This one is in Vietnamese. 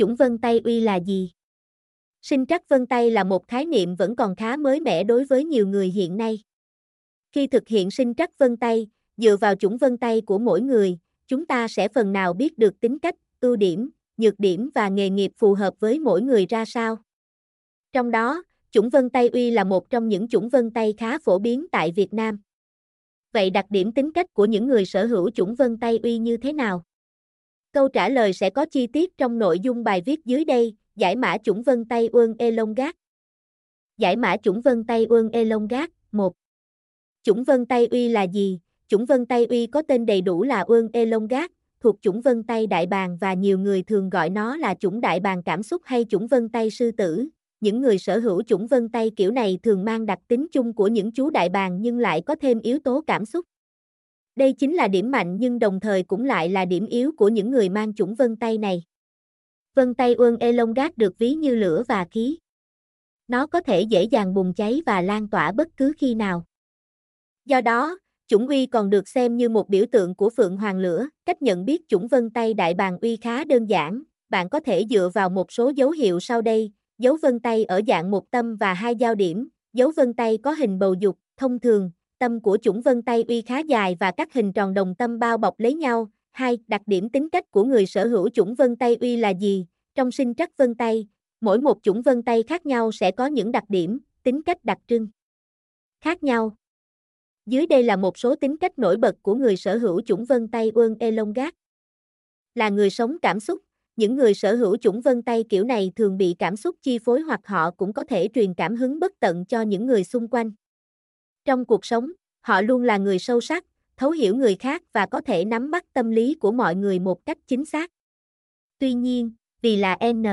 Chủng vân tay uy là gì? Sinh trắc vân tay là một khái niệm vẫn còn khá mới mẻ đối với nhiều người hiện nay. Khi thực hiện sinh trắc vân tay, dựa vào chủng vân tay của mỗi người, chúng ta sẽ phần nào biết được tính cách, ưu điểm, nhược điểm và nghề nghiệp phù hợp với mỗi người ra sao. Trong đó, chủng vân tay uy là một trong những chủng vân tay khá phổ biến tại Việt Nam. Vậy đặc điểm tính cách của những người sở hữu chủng vân tay uy như thế nào? Câu trả lời sẽ có chi tiết trong nội dung bài viết dưới đây, giải mã chủng vân tay uân elongat. Giải mã chủng vân tay uân elongat 1. Chủng vân tay uy là gì? Chủng vân tay uy có tên đầy đủ là uân elongat, thuộc chủng vân tay đại bàng và nhiều người thường gọi nó là chủng đại bàng cảm xúc hay chủng vân tay sư tử. Những người sở hữu chủng vân tay kiểu này thường mang đặc tính chung của những chú đại bàng nhưng lại có thêm yếu tố cảm xúc. Đây chính là điểm mạnh nhưng đồng thời cũng lại là điểm yếu của những người mang chủng vân tay này. Vân tay uân elongat được ví như lửa và khí. Nó có thể dễ dàng bùng cháy và lan tỏa bất cứ khi nào. Do đó, chủng uy còn được xem như một biểu tượng của phượng hoàng lửa. Cách nhận biết chủng vân tay đại bàng uy khá đơn giản, bạn có thể dựa vào một số dấu hiệu sau đây, dấu vân tay ở dạng một tâm và hai giao điểm, dấu vân tay có hình bầu dục, thông thường, tâm của chủng vân tay uy khá dài và các hình tròn đồng tâm bao bọc lấy nhau. 2. Đặc điểm tính cách của người sở hữu chủng vân tay uy là gì? Trong sinh trắc vân tay, mỗi một chủng vân tay khác nhau sẽ có những đặc điểm, tính cách đặc trưng khác nhau. Dưới đây là một số tính cách nổi bật của người sở hữu chủng vân tay uân elongat. Là người sống cảm xúc, những người sở hữu chủng vân tay kiểu này thường bị cảm xúc chi phối hoặc họ cũng có thể truyền cảm hứng bất tận cho những người xung quanh. Trong cuộc sống, họ luôn là người sâu sắc, thấu hiểu người khác và có thể nắm bắt tâm lý của mọi người một cách chính xác. Tuy nhiên, vì là N